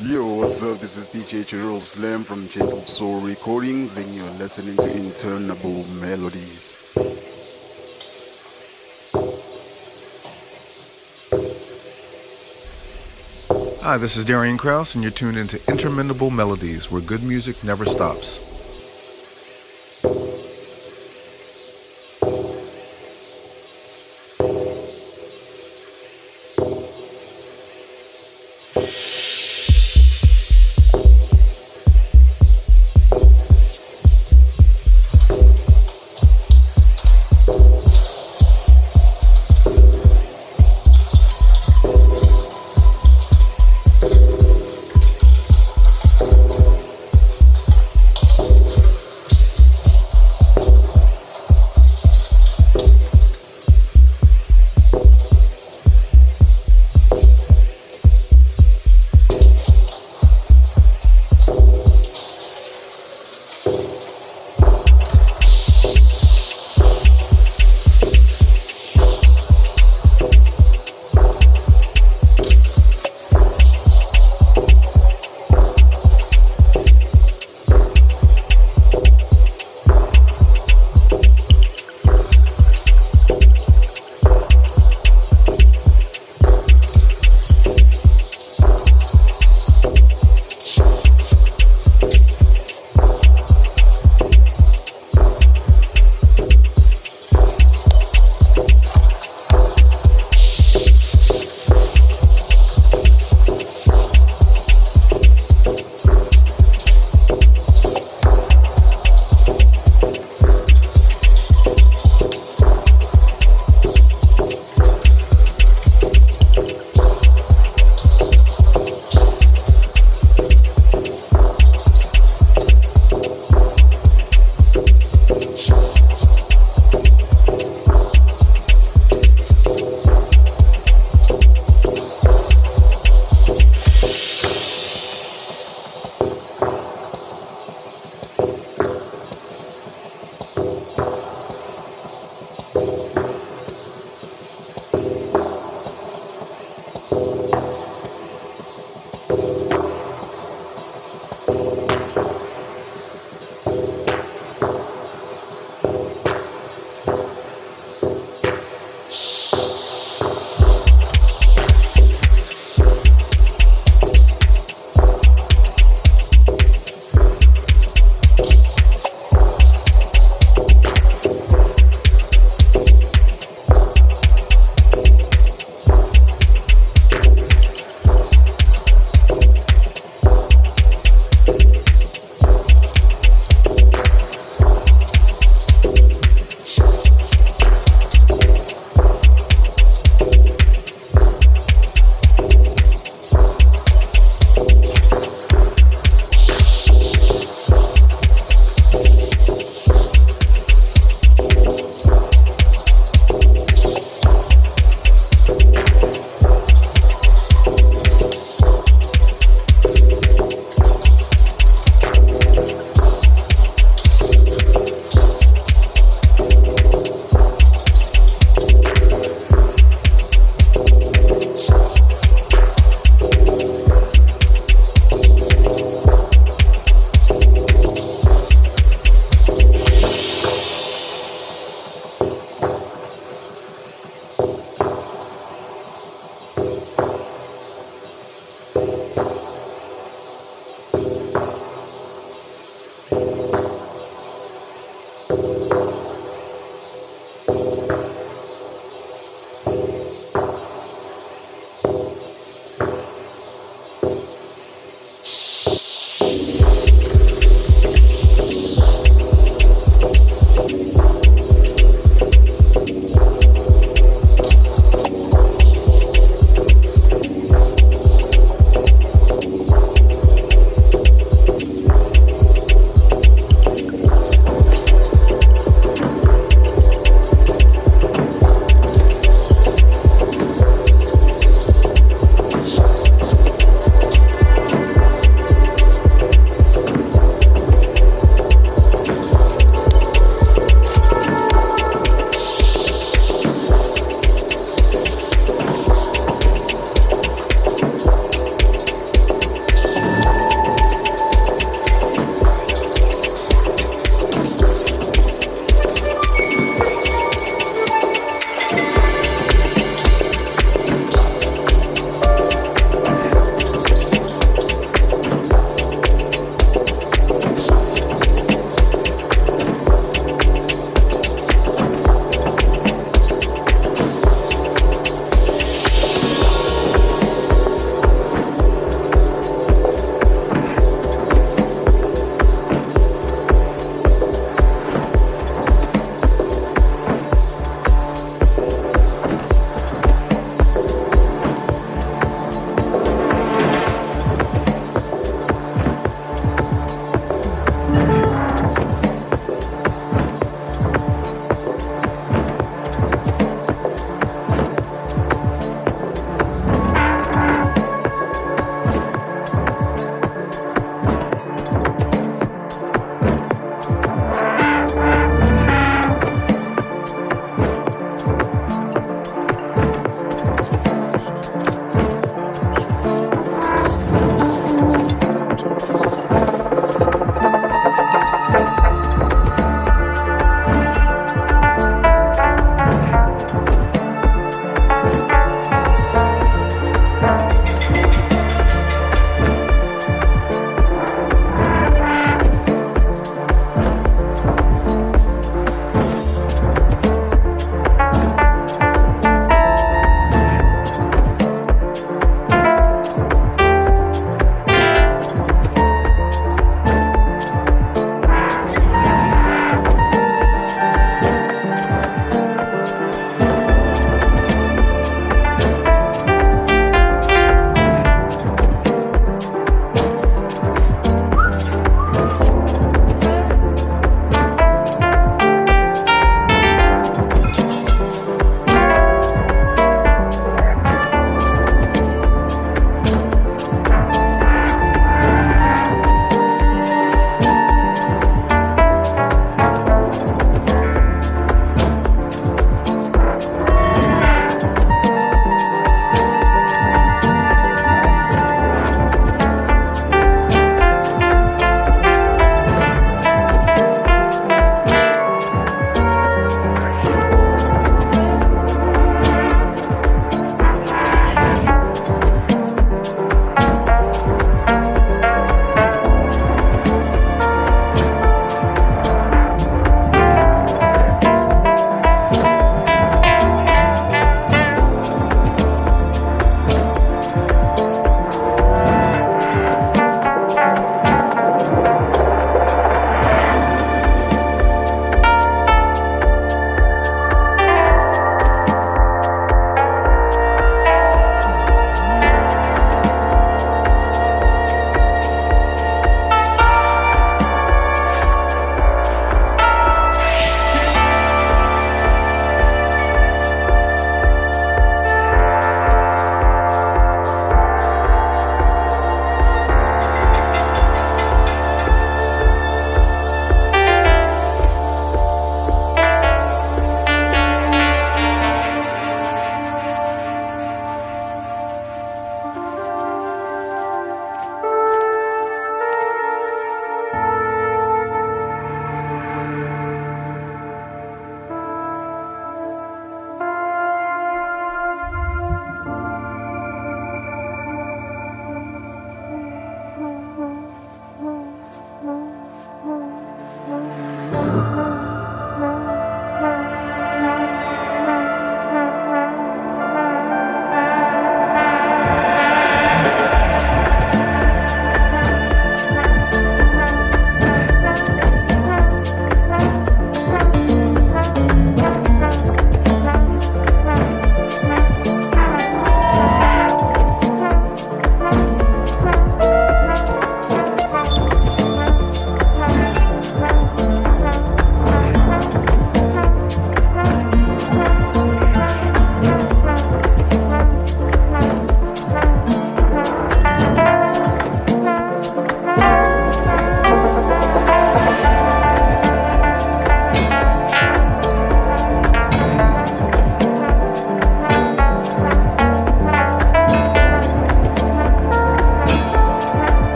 Yo, what's up? This is DJ Chirul Slam from Gentle Soul Recordings, and you're listening to Interminable Melodies. Hi, this is Darian Kraus, and you're tuned into Interminable Melodies, where good music never stops.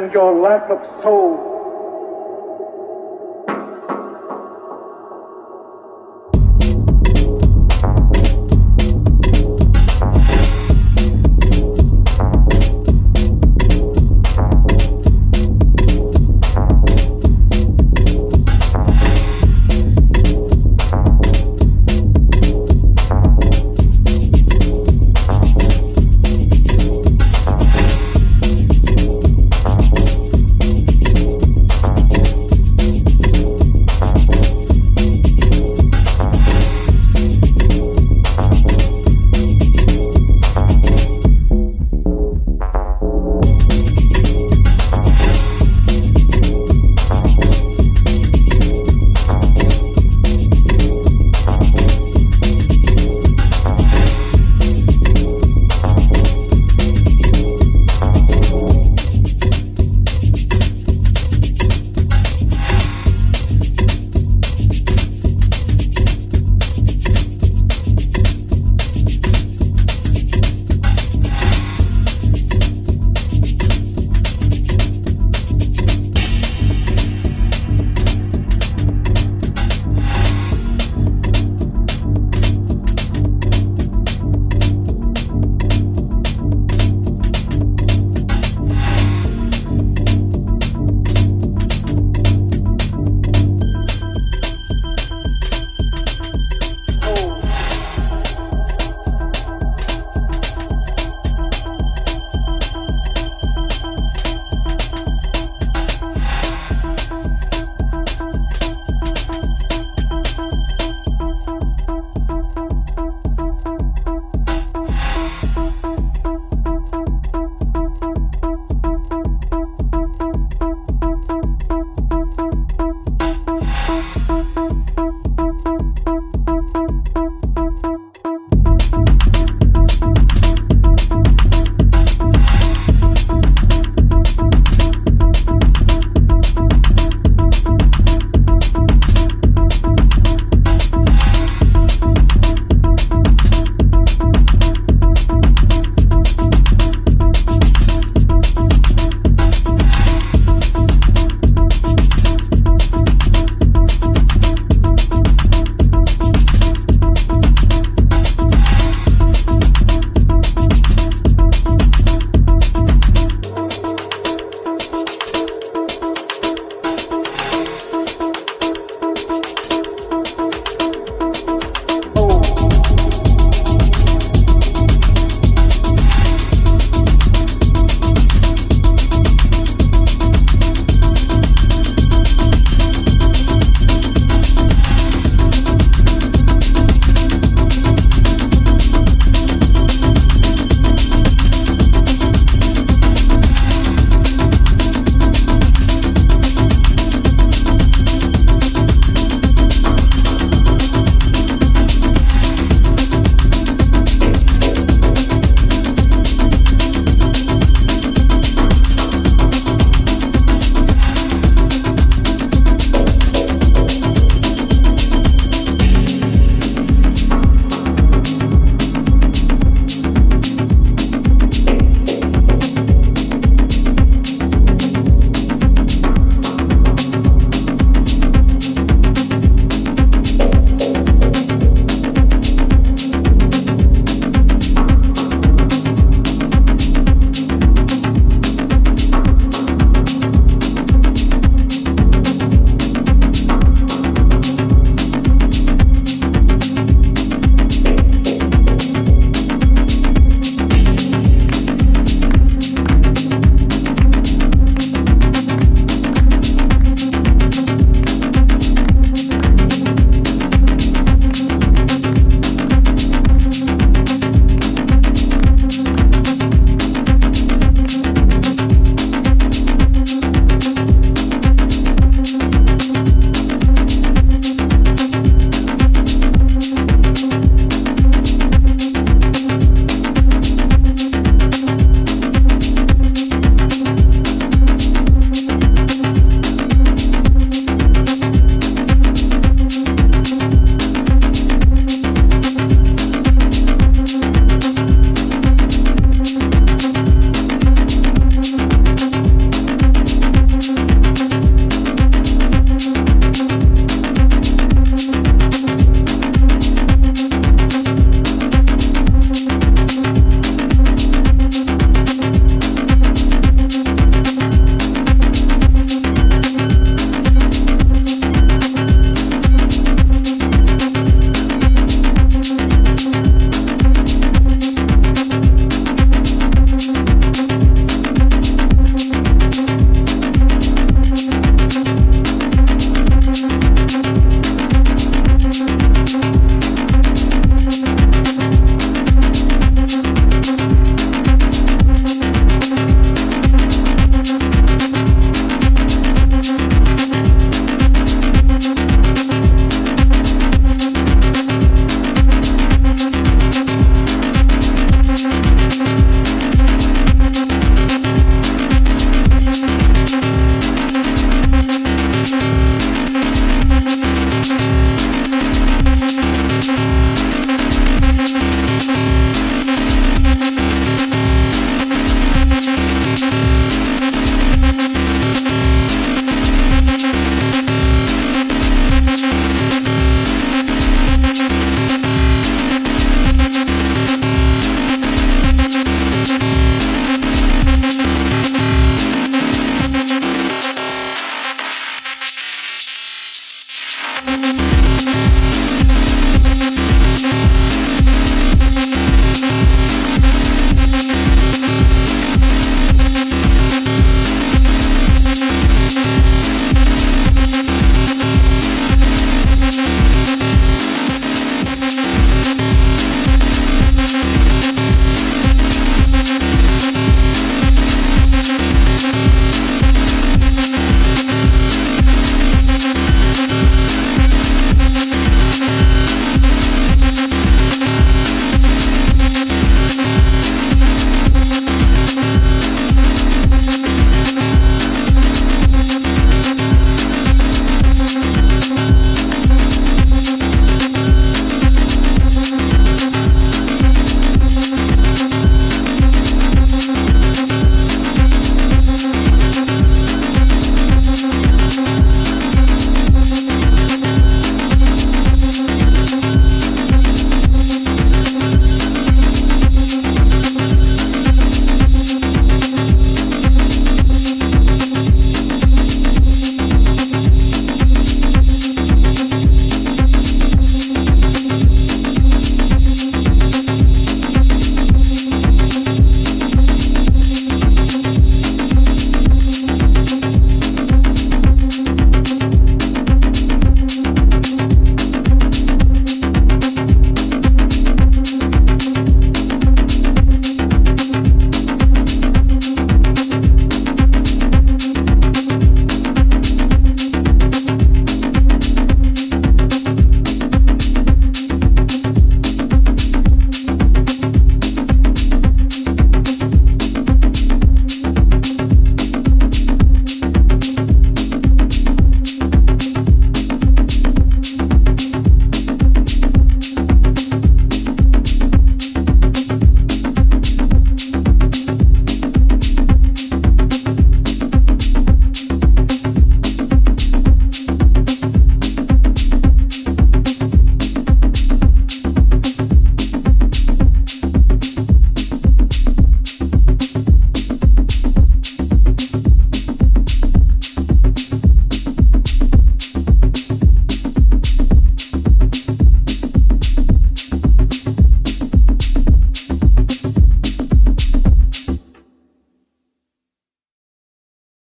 And your lack of soul.